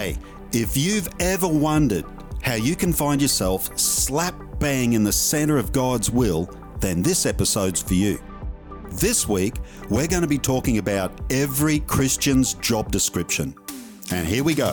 Hey, if you've ever wondered how you can find yourself slap bang in the center of God's will, then this episode's for you. This week, we're going to be talking about every Christian's job description. And here we go.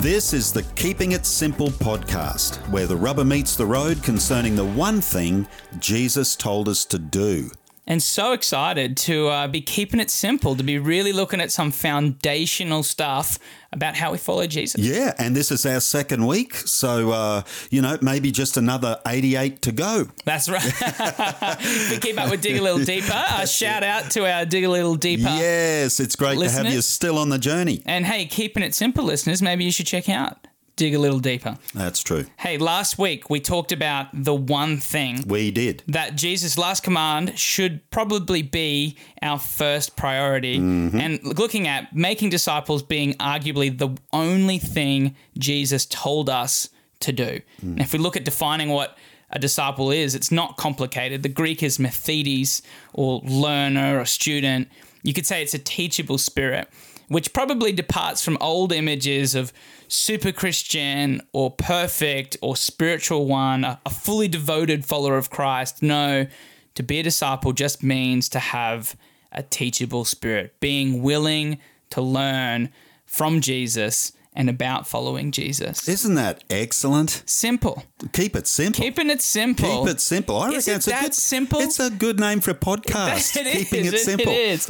This is the Keeping It Simple podcast, where the rubber meets the road concerning the one thing Jesus told us to do. And so excited to uh, be keeping it simple, to be really looking at some foundational stuff about how we follow Jesus. Yeah, and this is our second week, so uh, you know maybe just another eighty-eight to go. That's right. we keep up with Dig a Little Deeper. A shout out to our Dig a Little Deeper. Yes, it's great to have you still on the journey. And hey, keeping it simple, listeners, maybe you should check out Dig a Little Deeper. That's true. Hey, last week we talked about the one thing We did. that Jesus' last command should probably be our first priority. Mm-hmm. And looking at making disciples being arguably the only thing Jesus told us to do. And if we look at defining what a disciple is, it's not complicated. The Greek is mathetes or learner or student. You could say it's a teachable spirit, which probably departs from old images of super Christian or perfect or spiritual one, a, fully devoted follower of Christ. No, to be a disciple just means to have a teachable spirit, being willing to learn from Jesus and about following Jesus. Isn't that excellent? Simple. Keep it simple. Keeping it simple. Keep it simple. I Is reckon it it's a good, simple? It's a good name for a podcast. It Keeping is, it simple. It is.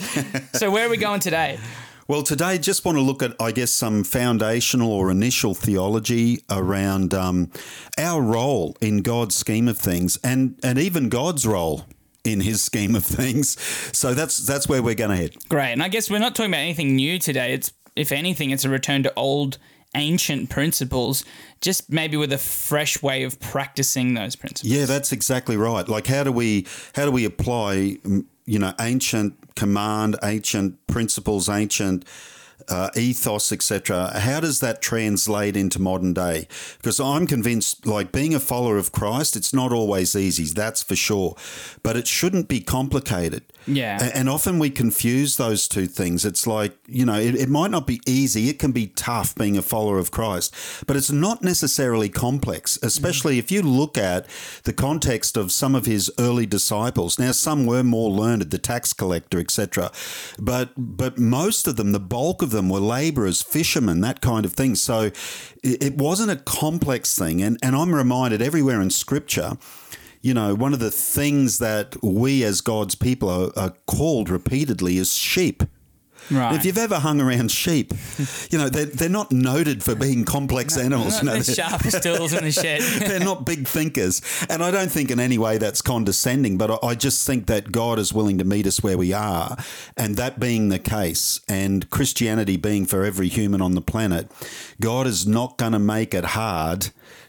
so where are we going today? Well, today, just want to look at, I guess, some foundational or initial theology around um, our role in God's scheme of things, and and even God's role in His scheme of things. So that's that's where we're going to head. Great. And I guess we're not talking about anything new today. It's if anything, it's a return to old ancient principles, just maybe with a fresh way of practicing those principles. Yeah, that's exactly right. Like, how do we how do we apply, you know, ancient command, ancient principles, ancient uh, ethos, etc. How does that translate into modern day? Because I'm convinced, like being a follower of Christ, it's not always easy. That's for sure, but it shouldn't be complicated. Yeah. A- And often we confuse those two things. It's like, you know, it, it might not be easy. It can be tough being a follower of Christ, but it's not necessarily complex, especially if you look at the context of some of his early disciples. Now, some were more learned, the tax collector, etc. But, but most of them, the bulk of them were laborers, fishermen, that kind of thing. So it, it wasn't a complex thing. And, and I'm reminded everywhere in scripture, you know, one of the things that we as God's people are, are called repeatedly is sheep. Right. If you've ever hung around sheep, you know, they're, they're not noted for being complex animals. You know, the they're, sharpest tools in the shed. they're not big thinkers. And I don't think in any way that's condescending, but I, I just think that God is willing to meet us where we are. And that being the case, and Christianity being for every human on the planet, God is not going to make it hard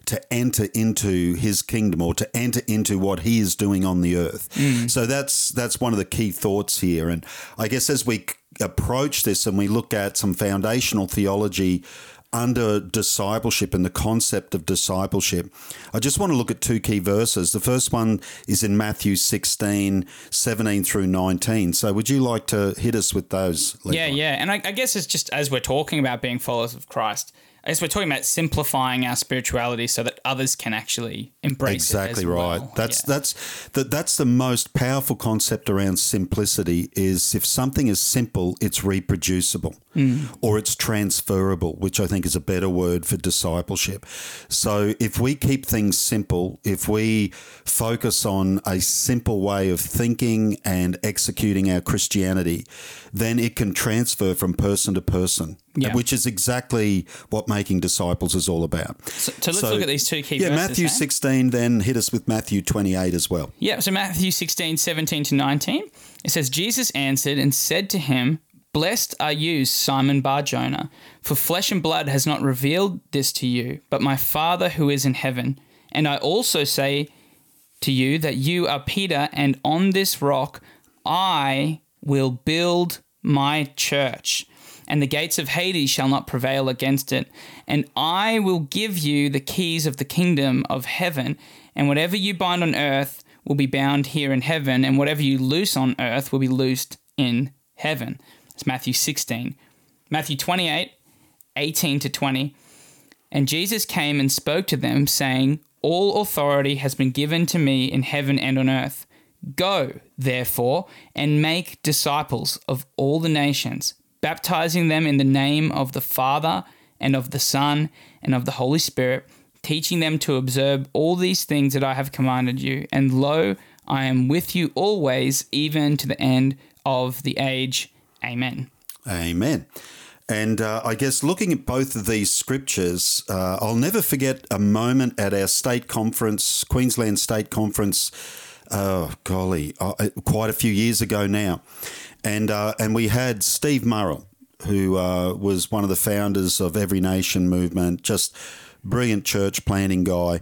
to enter into his kingdom or to enter into what he is doing on the earth. Mm. So that's that's one of the key thoughts here and I guess as we approach this and we look at some foundational theology under discipleship and the concept of discipleship. I just want to look at two key verses. The first one is in Matthew 16, 17 through 19. So would you like to hit us with those? Yeah, yeah. And I, I guess it's just as we're talking about being followers of Christ, I guess we're talking about simplifying our spirituality so that others can actually embrace exactly it. as right well. that's Yeah. that's that that's the most powerful concept around simplicity is if something is simple it's reproducible hmm. or it's transferable which i think is a better word for discipleship so if we keep things simple if we focus on a simple way of thinking and executing our christianity then it can transfer from person to person Yeah. which is exactly what making disciples is all about So, so let's look at these two key yeah, verses. Matthew eh? 16, then hit us with Matthew 28 as well. Yeah, so Matthew 16, 17 to 19, it says, Jesus answered and said to him, Blessed are you, Simon Bar Jonah, for flesh and blood has not revealed this to you, but my Father who is in heaven. And I also say to you that you are Peter, and on this rock I will build my church, and the gates of Hades shall not prevail against it. And I will give you the keys of the kingdom of heaven, and whatever you bind on earth will be bound here in heaven, and whatever you loose on earth will be loosed in heaven. It's Matthew 16. Matthew 28, 18 to 20. And Jesus came and spoke to them, saying, All authority has been given to me in heaven and on earth. Go, therefore, and make disciples of all the nations, baptizing them in the name of the Father and of the Son and of the Holy Spirit, teaching them to observe all these things that I have commanded you. And lo, I am with you always, even to the end of the age. Amen. Amen. And uh, I guess looking at both of these scriptures, uh, I'll never forget a moment at our state conference, Queensland State Conference. Oh golly, uh, quite a few years ago now, and uh, and we had Steve Murrell, who uh, was one of the founders of Every Nation movement, just brilliant church planting guy.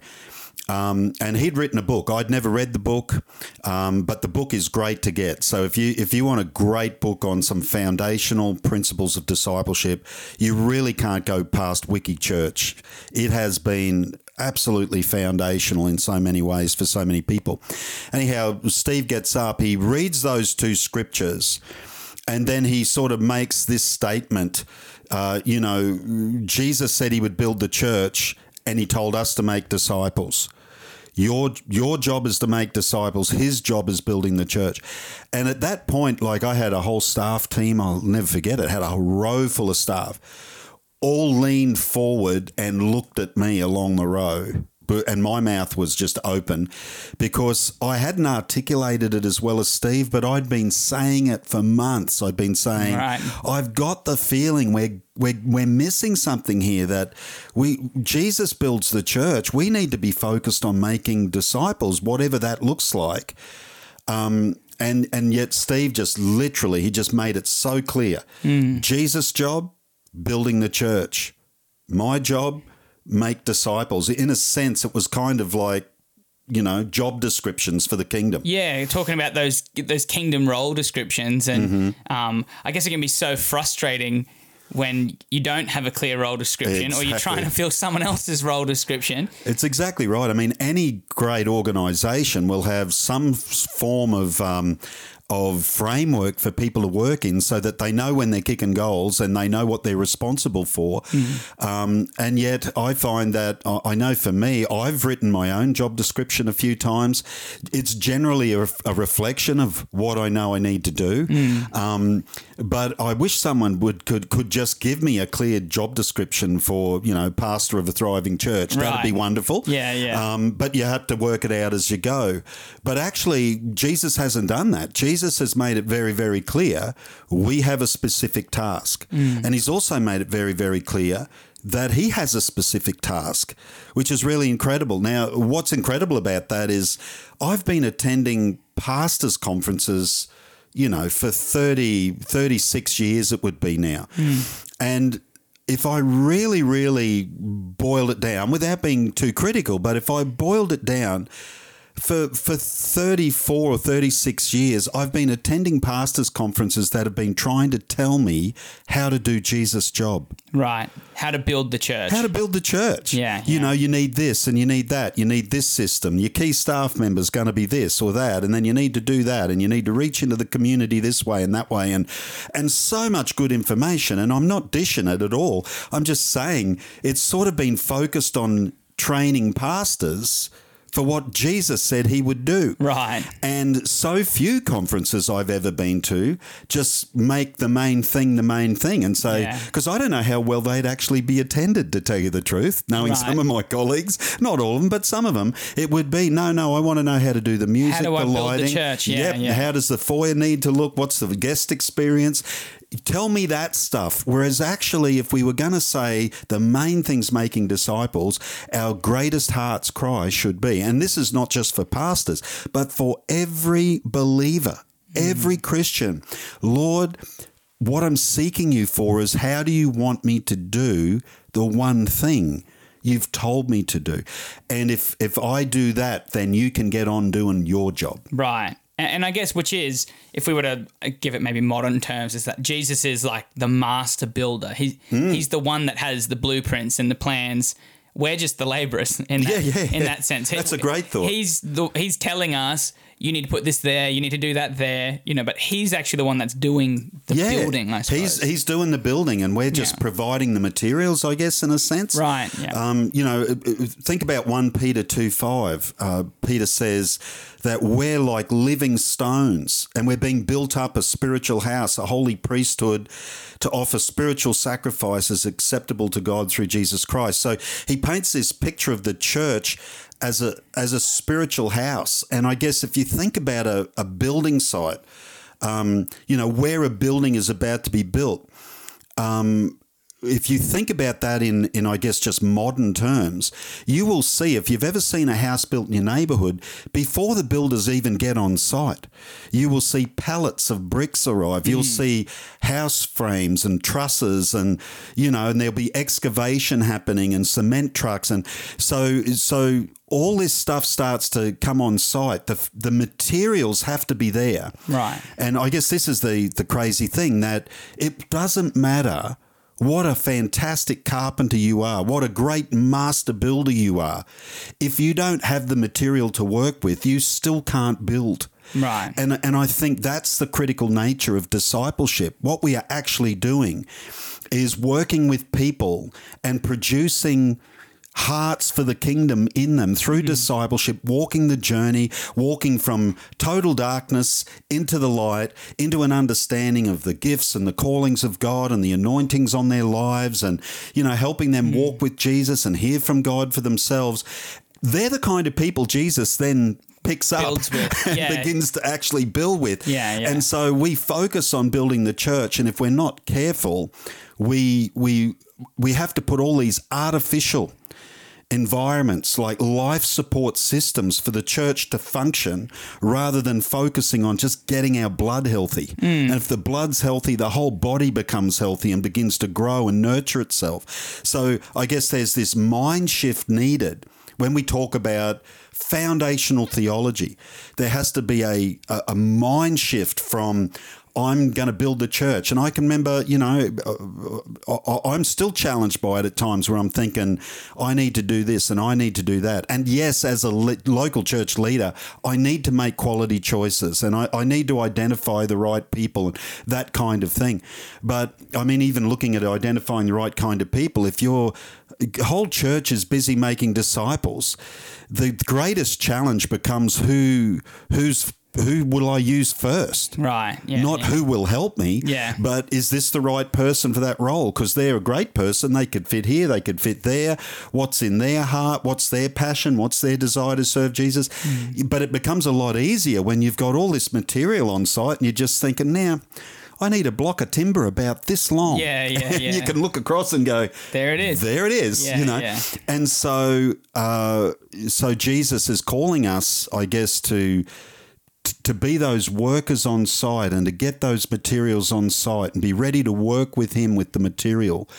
Um, and he'd written a book. I'd never read the book, um, but the book is great to get. So if you if you want a great book on some foundational principles of discipleship, you really can't go past Wiki Church. It has been absolutely foundational in so many ways for so many people. Anyhow, Steve gets up, he reads those two scriptures, and then he sort of makes this statement. Uh, you know, Jesus said he would build the church, and he told us to make disciples. Your your job is to make disciples. His job is building the church. And at that point, like I had a whole staff team. I'll never forget it. Had a row full of staff, all leaned forward and looked at me along the row and my mouth was just open because I hadn't articulated it as well as Steve, but I'd been saying it for months. I'd been saying, Right. I've got the feeling we're, we're, we're missing something here that we Jesus builds the church. We need to be focused on making disciples, whatever that looks like. Um, and, and yet Steve just literally, he just made it so clear. Jesus' job, building the church. My job, make disciples. In a sense, it was kind of like, you know, job descriptions for the kingdom. Yeah, talking about those those kingdom role descriptions, and Mm-hmm. um, I guess it can be so frustrating when you don't have a clear role description, or you're trying to fill someone else's role description. It's exactly right. I mean, any great organisation will have some form of um, of framework for people to work in, so that they know when they're kicking goals and they know what they're responsible for. Um, and yet, I find that I know for me, I've written my own job description a few times. It's generally a, a reflection of what I know I need to do. Um, but I wish someone would could could just give me a clear job description for you know pastor of a thriving church. That'd be wonderful. Yeah, yeah. Um, but you have to work it out as you go. But actually, Jesus hasn't done that. Jesus has made it very, very clear we have a specific task. Mm. And he's also made it very, very clear that he has a specific task, which is really incredible. Now, what's incredible about that is I've been attending pastors' conferences, you know, for 30, 36 years it would be now. And if I really, really boiled it down without being too critical, but if I boiled it down, for for 34 or 36 years I've been attending pastors conferences that have been trying to tell me how to do Jesus job. Right. How to build the church. How to build the church. Yeah, You yeah. know, you need this and you need that. You need this system. Your key staff member's going to be this or that. And then you need to do that. And you need to reach into the community this way and that way. And, and so much good information. And I'm not dishing it at all. I'm just saying it's sort of been focused on training pastors for what Jesus said he would do. Right. And so few conferences I've ever been to just make the main thing the main thing and say, Yeah. because I don't know how well they'd actually be attended, to tell you the truth. Knowing Right. some of my colleagues, not all of them, but some of them, it would be no, no, I want to know how to do the music, do I the the lighting. church? Yeah, Yep. yeah. How does the foyer need to look? What's the guest experience? Tell me that stuff. Whereas actually, if we were going to say the main things making disciples, our greatest heart's cry should be, and this is not just for pastors, but for every believer, mm. every Christian, Lord, what I'm seeking you for is how do you want me to do the one thing you've told me to do? And if if I do that, then you can get on doing your job. Right. And, and I guess which is, if we were to uh, give it maybe modern terms, is that Jesus is like the master builder. He Hmm. he's the one that has the blueprints and the plans. We're just the laborers in that, Yeah, yeah, in that sense. That's a great thought. He's the, he's telling us you need to put this there, you need to do that there, you know, but he's actually the one that's doing the building, I suppose. He's he's doing the building, and we're just Yeah. providing the materials, I guess, in a sense. Right, yeah. Um, you know, think about one Peter two five. Uh, Peter says that we're like living stones, and we're being built up a spiritual house, a holy priesthood, to offer spiritual sacrifices acceptable to God through Jesus Christ. So he paints this picture of the church as a as a spiritual house, and I guess if you think about a, a building site um, you know, where a building is about to be built. Um, if you think about that in, in, I guess, just modern terms, you will see if you've ever seen a house built in your neighbourhood, before the builders even get on site, you will see pallets of bricks arrive. You'll mm. see house frames and trusses, and you know, and there'll be excavation happening and cement trucks, and so so all this stuff starts to come on site. The the materials have to be there, Right. and I guess this is the the crazy thing that it doesn't matter what a fantastic carpenter you are, what a great master builder you are. If you don't have the material to work with, you still can't build. Right. And and I think that's the critical nature of discipleship. What we are actually doing is working with people and producing hearts for the kingdom in them through hmm. discipleship, walking the journey, walking from total darkness into the light, into an understanding of the gifts and the callings of God and the anointings on their lives, and, you know, helping them hmm. walk with Jesus and hear from God for themselves. They're the kind of people Jesus then picks up and begins to actually build with. Yeah, yeah. And so we focus on building the church, and if we're not careful, we we we have to put all these artificial environments like life support systems for the church to function rather than focusing on just getting our blood healthy. Mm. And if the blood's healthy, the whole body becomes healthy and begins to grow and nurture itself. So I guess there's this mind shift needed when we talk about foundational theology. There has to be a, a, a mind shift from I'm going to build the church. And I can remember, you know, uh, I- I'm still challenged by it at times where I'm thinking, I need to do this and I need to do that. And yes, as a local church leader, I need to make quality choices and I need to identify the right people and that kind of thing. But I mean, even looking at identifying the right kind of people, if your whole church is busy making disciples, the greatest challenge becomes who who's who will I use first? Right. Yeah. Not yeah. who will help me, Yeah. but is this the right person for that role? Because they're a great person. They could fit here, they could fit there. What's in their heart? What's their passion? What's their desire to serve Jesus? Hmm. But it becomes a lot easier when you've got all this material on site and you're just thinking, now, I need a block of timber about this long. Yeah, yeah, And you can look across and go, There it is. There it is. Yeah, you know, yeah. and so uh, so Jesus is calling us, I guess, to to be those workers on site and to get those materials on site and be ready to work with him with the material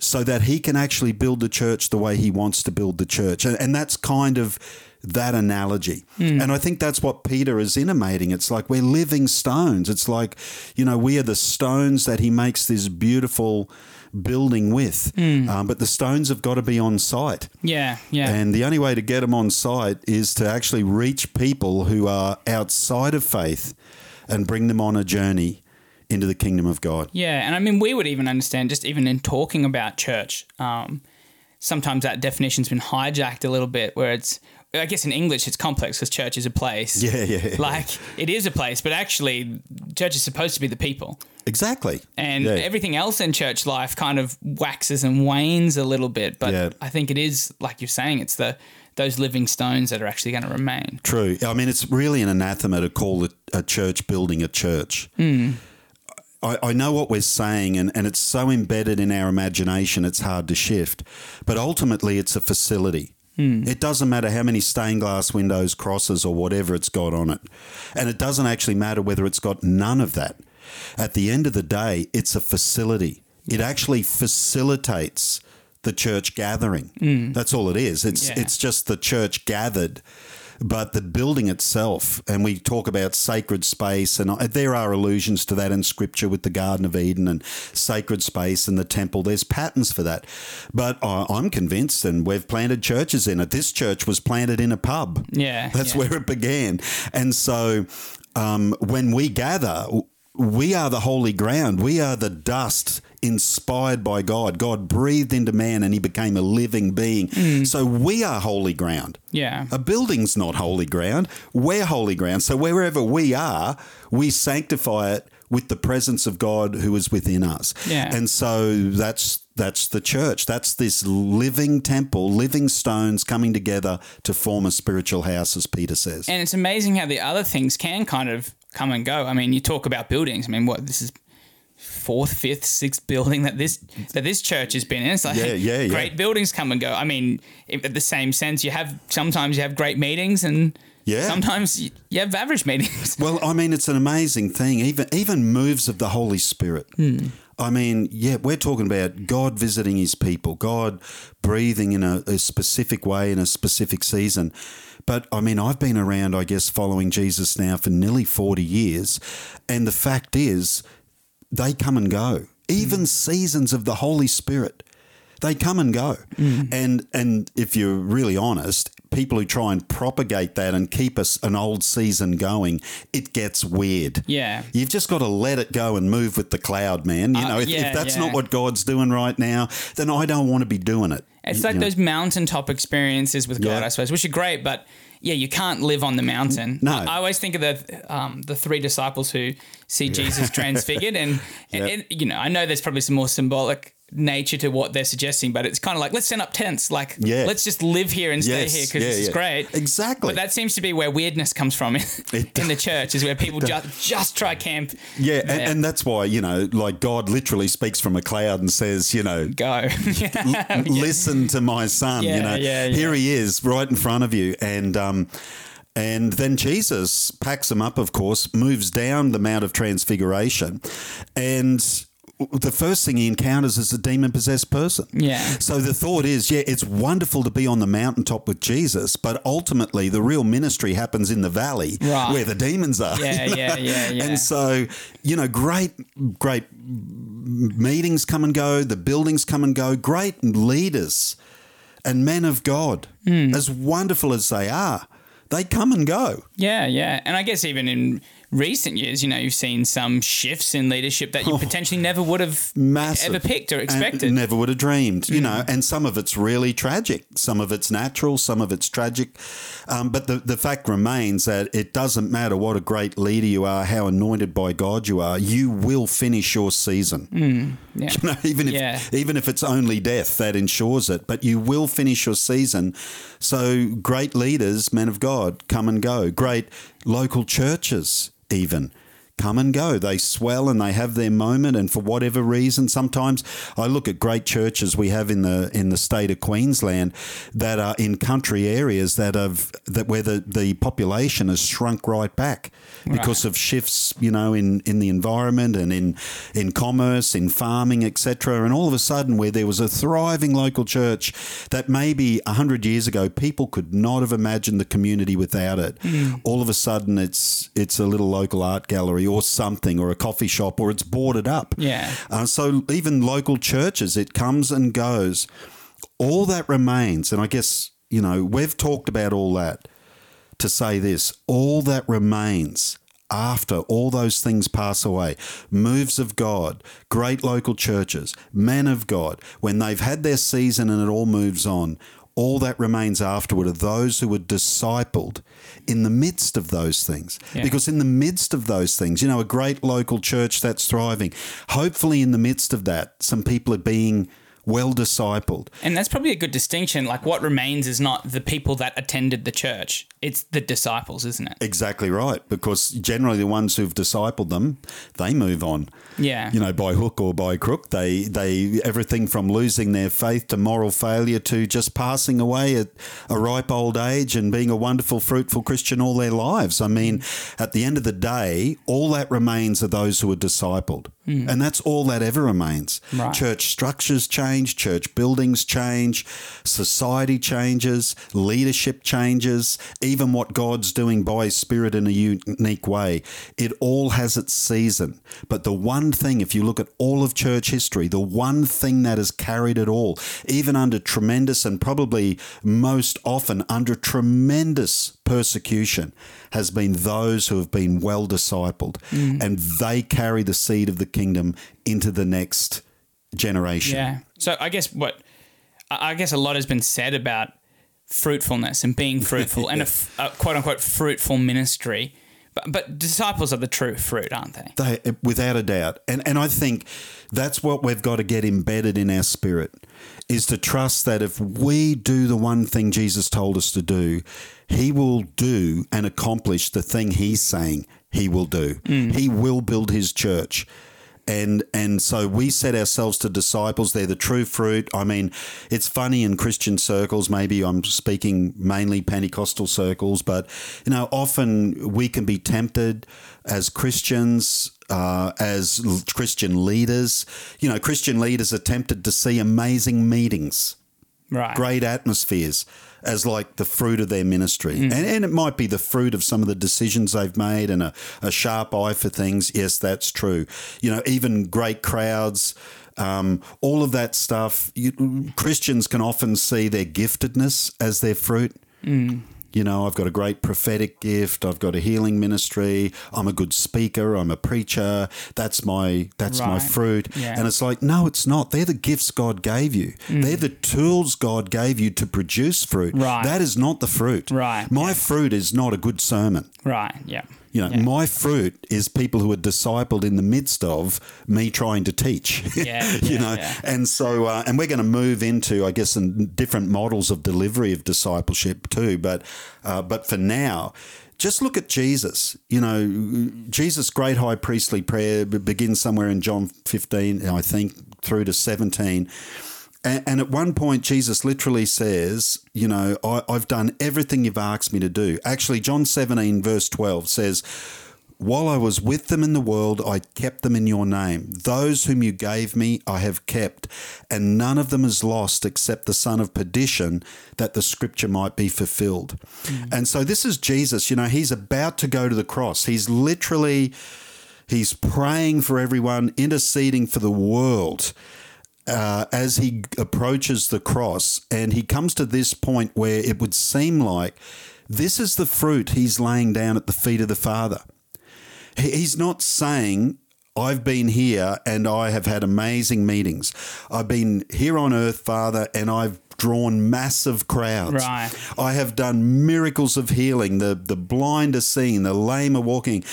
so that he can actually build the church the way he wants to build the church. And, and that's kind of that analogy. Hmm. And I think that's what Peter is intimating. It's like we're living stones. It's like, you know, we are the stones that he makes this beautiful building with. Um, but the stones have got to be on site. Yeah. Yeah. And the only way to get them on site is to actually reach people who are outside of faith and bring them on a journey into the kingdom of God. Yeah, and I mean, we would even understand just even in talking about church. Um, sometimes that definition's been hijacked a little bit, where it's, I guess in English it's complex because church is a place. Yeah, yeah. Like it is a place, but actually, church is supposed to be the people, Exactly. and Yeah. everything else in church life kind of waxes and wanes a little bit. But Yeah. I think it is like you're saying, it's the those living stones that are actually going to remain. True. I mean, it's really an anathema to call a, a church building a church. Hmm. I, I know what we're saying, and, and it's so embedded in our imagination, it's hard to shift. But ultimately, it's a facility. Hmm. It doesn't matter how many stained glass windows, crosses, or whatever it's got on it. And it doesn't actually matter whether it's got none of that. At the end of the day, it's a facility. It actually facilitates the church gathering. Hmm. That's all it is. It's Yeah. it's just the church gathered but the building itself, and we talk about sacred space, and there are allusions to that in Scripture with the Garden of Eden and sacred space and the temple. There's patterns for that, but I'm convinced, and we've planted churches in it. This church was planted in a pub. Yeah, that's yeah. where it began, and so um, when we gather, we are the holy ground. We are the dust inspired by God. God breathed into man and he became a living being. Mm. So we are holy ground. Yeah. A building's not holy ground. We're holy ground. So wherever we are, we sanctify it with the presence of God who is within us. Yeah. And so that's that's the church. That's this living temple, living stones coming together to form a spiritual house, as Peter says. And it's amazing how the other things can kind of come and go. I mean, you talk about buildings. I mean, what this is fourth, fifth, sixth building that this that this church has been in. It's like yeah, yeah, yeah. great buildings come and go. I mean, at the same sense, you have sometimes you have great meetings and yeah. sometimes you have average meetings. Well, I mean, it's an amazing thing. Even even moves of the Holy Spirit. Hmm. I mean, yeah, we're talking about God visiting His people, God breathing in a, a specific way in a specific season. But I mean, I've been around, I guess, following Jesus now for nearly 40 years. And the fact is, they come and go. Even mm. seasons of the Holy Spirit, they come and go. Mm. And and if you're really honest, people who try and propagate that and keep us an old season going, it gets weird. Yeah. You've just got to let it go and move with the cloud, man. You uh, know, if, yeah, if that's yeah. not what God's doing right now, then I don't want to be doing it. It's like those mountaintop experiences with God, yeah. I suppose, which are great, but yeah, you can't live on the mountain. No, I, always think of the um, the three disciples who see Jesus transfigured, and, and, and, you know, I know there's probably some more symbolic nature to what they're suggesting, but it's kind of like let's set up tents, like yeah. let's just live here and stay here because yeah, it's yeah. great. Exactly. But that seems to be where weirdness comes from in, in the church, is where people just just try camp. Yeah, and, and, that's why you know, like God literally speaks from a cloud and says, you know, go, l- listen to my son. you know, here he is right in front of you, and. um and then Jesus packs them up, of course, moves down the Mount of Transfiguration, and the first thing he encounters is a demon possessed person. Yeah. So the thought is, yeah, it's wonderful to be on the mountaintop with Jesus, but ultimately the real ministry happens in the valley right. where the demons are. Yeah, you know? yeah, yeah, yeah. And so, you know, great, great meetings come and go, the buildings come and go, great leaders and men of God, mm. as wonderful as they are, they come and go. Yeah, yeah. And I guess even in recent years, you know, you've seen some shifts in leadership that you oh, potentially never would have massive. ever picked or expected. And never would have dreamed, mm. you know, and some of it's really tragic. Some of it's natural, some of it's tragic. Um, but the, the fact remains that it doesn't matter what a great leader you are, how anointed by God you are, you will finish your season. Mm. Yeah. You know, even if yeah. even if it's only death that ensures it, but you will finish your season. So great leaders, men of God, come and go. Great local churches even come and go. They swell and they have their moment, and for whatever reason, sometimes I look at great churches we have in the in the state of Queensland that are in country areas that have that where the, the population has shrunk right back because right. of shifts, you know, in, in the environment and in in commerce, in farming, etc. And all of a sudden, where there was a thriving local church that maybe hundred years ago people could not have imagined the community without it, mm. all of a sudden it's it's a little local art gallery or something or a coffee shop or it's boarded up. Yeah. Uh, so even local churches, it comes and goes. All that remains, and I guess you know we've talked about all that to say this: all that remains after all those things pass away, moves of God, great local churches, men of God, when they've had their season and it all moves on, all that remains afterward are those who were discipled in the midst of those things. Yeah. Because in the midst of those things, you know, a great local church that's thriving, hopefully in the midst of that, some people are being well discipled. And that's probably a good distinction. Like what remains is not the people that attended the church, it's the disciples, isn't it? Exactly right. Because generally the ones who've discipled them, they move on. Yeah. You know, by hook or by crook. They they everything from losing their faith to moral failure to just passing away at a ripe old age and being a wonderful, fruitful Christian all their lives. I mean, at the end of the day, all that remains are those who are discipled. Mm. And that's all that ever remains. Right. Church structures change, church buildings change, society changes, leadership changes, even what God's doing by His Spirit in a unique way. It all has its season. But the one thing, if you look at all of church history, the one thing that has carried it all, even under tremendous and probably most often under tremendous persecution, has been those who have been well discipled mm. and they carry the seed of the kingdom into the next generation. Yeah. So I guess what I guess a lot has been said about fruitfulness and being fruitful and a quote unquote fruitful ministry. But, but disciples are the true fruit, aren't they? They, without a doubt. And, and I think that's what we've got to get embedded in our spirit is to trust that if we do the one thing Jesus told us to do, he will do and accomplish the thing he's saying he will do. Mm. He will build his church. And and so we set ourselves to disciples. They're the true fruit. I mean, it's funny in Christian circles. Maybe I'm speaking mainly Pentecostal circles, but you know, often we can be tempted as Christians, uh, as Christian leaders. You know, Christian leaders are tempted to see amazing meetings Right. great atmospheres as like the fruit of their ministry. And, and it might be the fruit of some of the decisions they've made and a, a sharp eye for things. Yes, that's true. You know, even great crowds. Um, all of that stuff, you, Christians can often see their giftedness as their fruit. You know, I've got a great prophetic gift. I've got a healing ministry. I'm a good speaker. I'm a preacher. That's my that's my fruit. Yeah. And it's like, no, it's not. They're the gifts God gave you. Mm. They're the tools God gave you to produce fruit. Right. That is not the fruit. Right. My fruit is not a good sermon. Right. Yeah. You know, Yeah. my fruit is people who are discipled in the midst of me trying to teach. Yeah, you yeah, know, and so, uh, and we're going to move into, I guess, some different models of delivery of discipleship too. But, uh, but for now, just look at Jesus. You know, Jesus' great high priestly prayer begins somewhere in John 15, I think, through to 17. And, and at one point, Jesus literally says, You know, I, I've done everything you've asked me to do. Actually, John 17, verse 12 says, While I was with them in the world, I kept them in your name. Those whom you gave me, I have kept, and none of them is lost except the son of perdition, that the scripture might be fulfilled. Mm. And so this is Jesus. You know, he's about to go to the cross. He's literally. He's praying for everyone, interceding for the world uh, as he approaches the cross, and he comes to this point where it would seem like this is the fruit he's laying down at the feet of the Father. He's not saying, I've been here and I have had amazing meetings. I've been here on earth, Father, and I've drawn massive crowds. Right. I have done miracles of healing. The the blind are seeing, the lame are walking.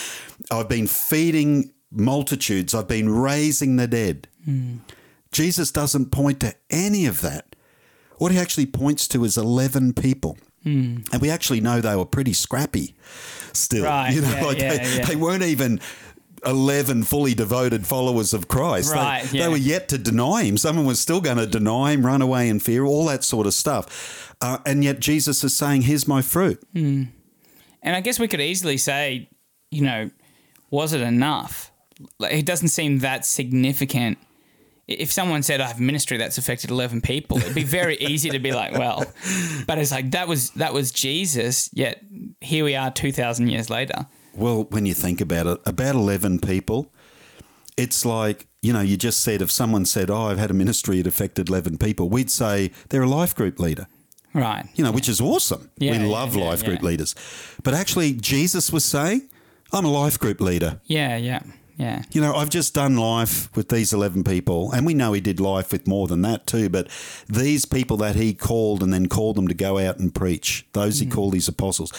I've been feeding multitudes. I've been raising the dead. Jesus doesn't point to any of that. What he actually points to is 11 people. And we actually know they were pretty scrappy still. Right, You know, yeah, like yeah, they, yeah. they weren't even 11 fully devoted followers of Christ. They- Right, they, yeah. were yet to deny him. Someone was still going to deny him, run away in fear, all that sort of stuff. Uh, and yet Jesus is saying, Here's my fruit. And I guess we could easily say, you know, was it enough? Like, it doesn't seem that significant. If someone said I have ministry that's affected eleven people, it'd be very easy to be like, well, but it's like that was that was Jesus. Yet here we are, two thousand years later. Well, when you think about it, about 11 people, it's like, you know, you just said if someone said, Oh, I've had a ministry that affected 11 people, we'd say they're a life group leader. Right. you know, which is awesome. Yeah, we love yeah, life yeah. group leaders. But actually, Jesus was saying, I'm a life group leader. Yeah. Yeah. Yeah. You know, I've just done life with these 11 people, and we know he did life with more than that too. But these people that he called and then called them to go out and preach, those he called his apostles,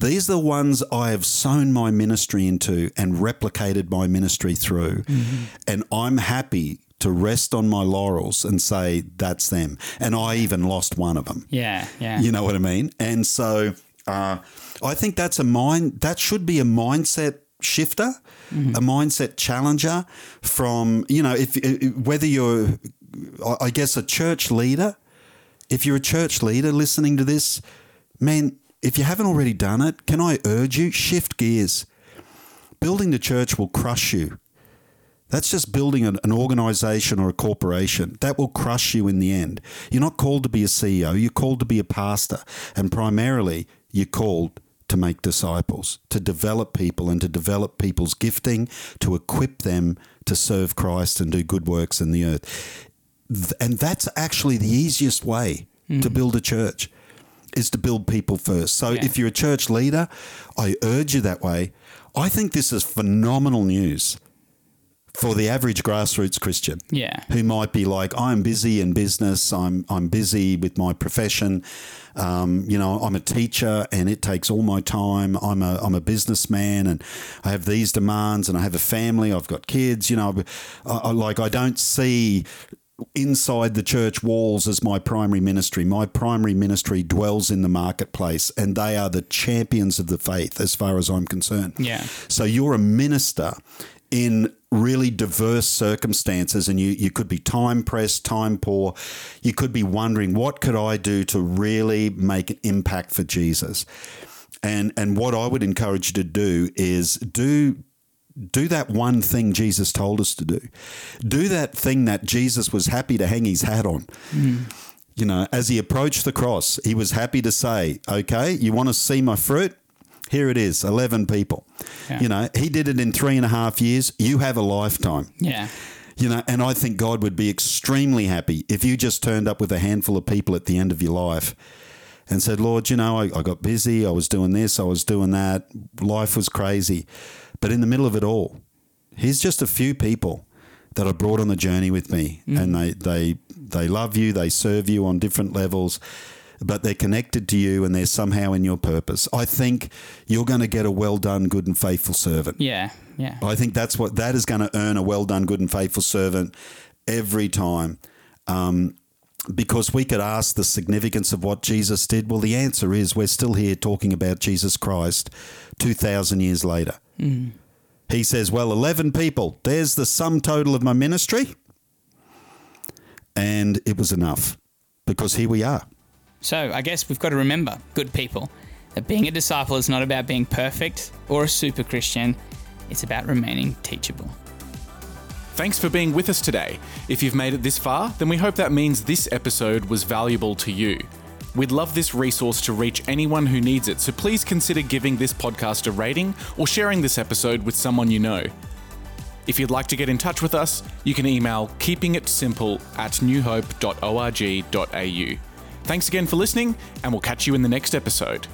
these are the ones I have sown my ministry into and replicated my ministry through. And I'm happy to rest on my laurels and say, that's them. And I even lost one of them. Yeah. Yeah. You know what I mean? And so uh, I think that's a mind that should be a mindset shifter, mm-hmm. a mindset challenger from, you know, if, if whether you're I- guess a church leader, if you're a church leader listening to this, man, if you haven't already done it, can I urge you shift gears. Building the church will crush you. That's just building an, an organization or a corporation. That will crush you in the end. You're not called to be a CEO, you're called to be a pastor. And primarily, you're called to make disciples, to develop people and to develop people's gifting, to equip them to serve Christ and do good works in the earth. And that's actually the easiest way to mm-hmm. build a church is to build people first. So Yeah. if you're a church leader, I urge you that way. I think this is phenomenal news for the average grassroots Christian Yeah. who might be like, I'm busy in business, I'm I'm busy with my profession, um, you know, I'm a teacher and it takes all my time. I'm a I'm a businessman and I have these demands and I have a family, I've got kids, you know, I, I, like I don't see inside the church walls as my primary ministry. My primary ministry dwells in the marketplace and they are the champions of the faith as far as I'm concerned. Yeah. So you're a minister in really diverse circumstances and you, you could be time pressed, time poor. You could be wondering, what could I do to really make an impact for Jesus? And and what I would encourage you to do is do do that one thing Jesus told us to do. Do that thing that Jesus was happy to hang his hat on. Mm. You know, as he approached the cross, he was happy to say, Okay, you want to see my fruit? Here it is, 11 people. Yeah. You know, he did it in three and a half years. You have a lifetime. Yeah. You know, and I think God would be extremely happy if you just turned up with a handful of people at the end of your life and said, Lord, you know, I, I got busy. I was doing this. I was doing that. Life was crazy. But in the middle of it all, here's just a few people that I brought on the journey with me. Mm. And they, they, they love you. They serve you on different levels. But they're connected to you and they're somehow in your purpose. I think you're going to get a well done, good and faithful servant. Yeah. Yeah. I think that's what that is going to earn a well done, good and faithful servant every time. Um, because we could ask the significance of what Jesus did. Well, the answer is we're still here talking about Jesus Christ 2,000 years later. He says, Well, 11 people, there's the sum total of my ministry. And it was enough because here we are. So I guess we've got to remember, good people, that being a disciple is not about being perfect or a super Christian. It's about remaining teachable. Thanks for being with us today. If you've made it this far, then we hope that means this episode was valuable to you. We'd love this resource to reach anyone who needs it, so please consider giving this podcast a rating or sharing this episode with someone you know. If you'd like to get in touch with us, you can email keepingitsimple at newhope.org.au. Thanks again for listening, and we'll catch you in the next episode.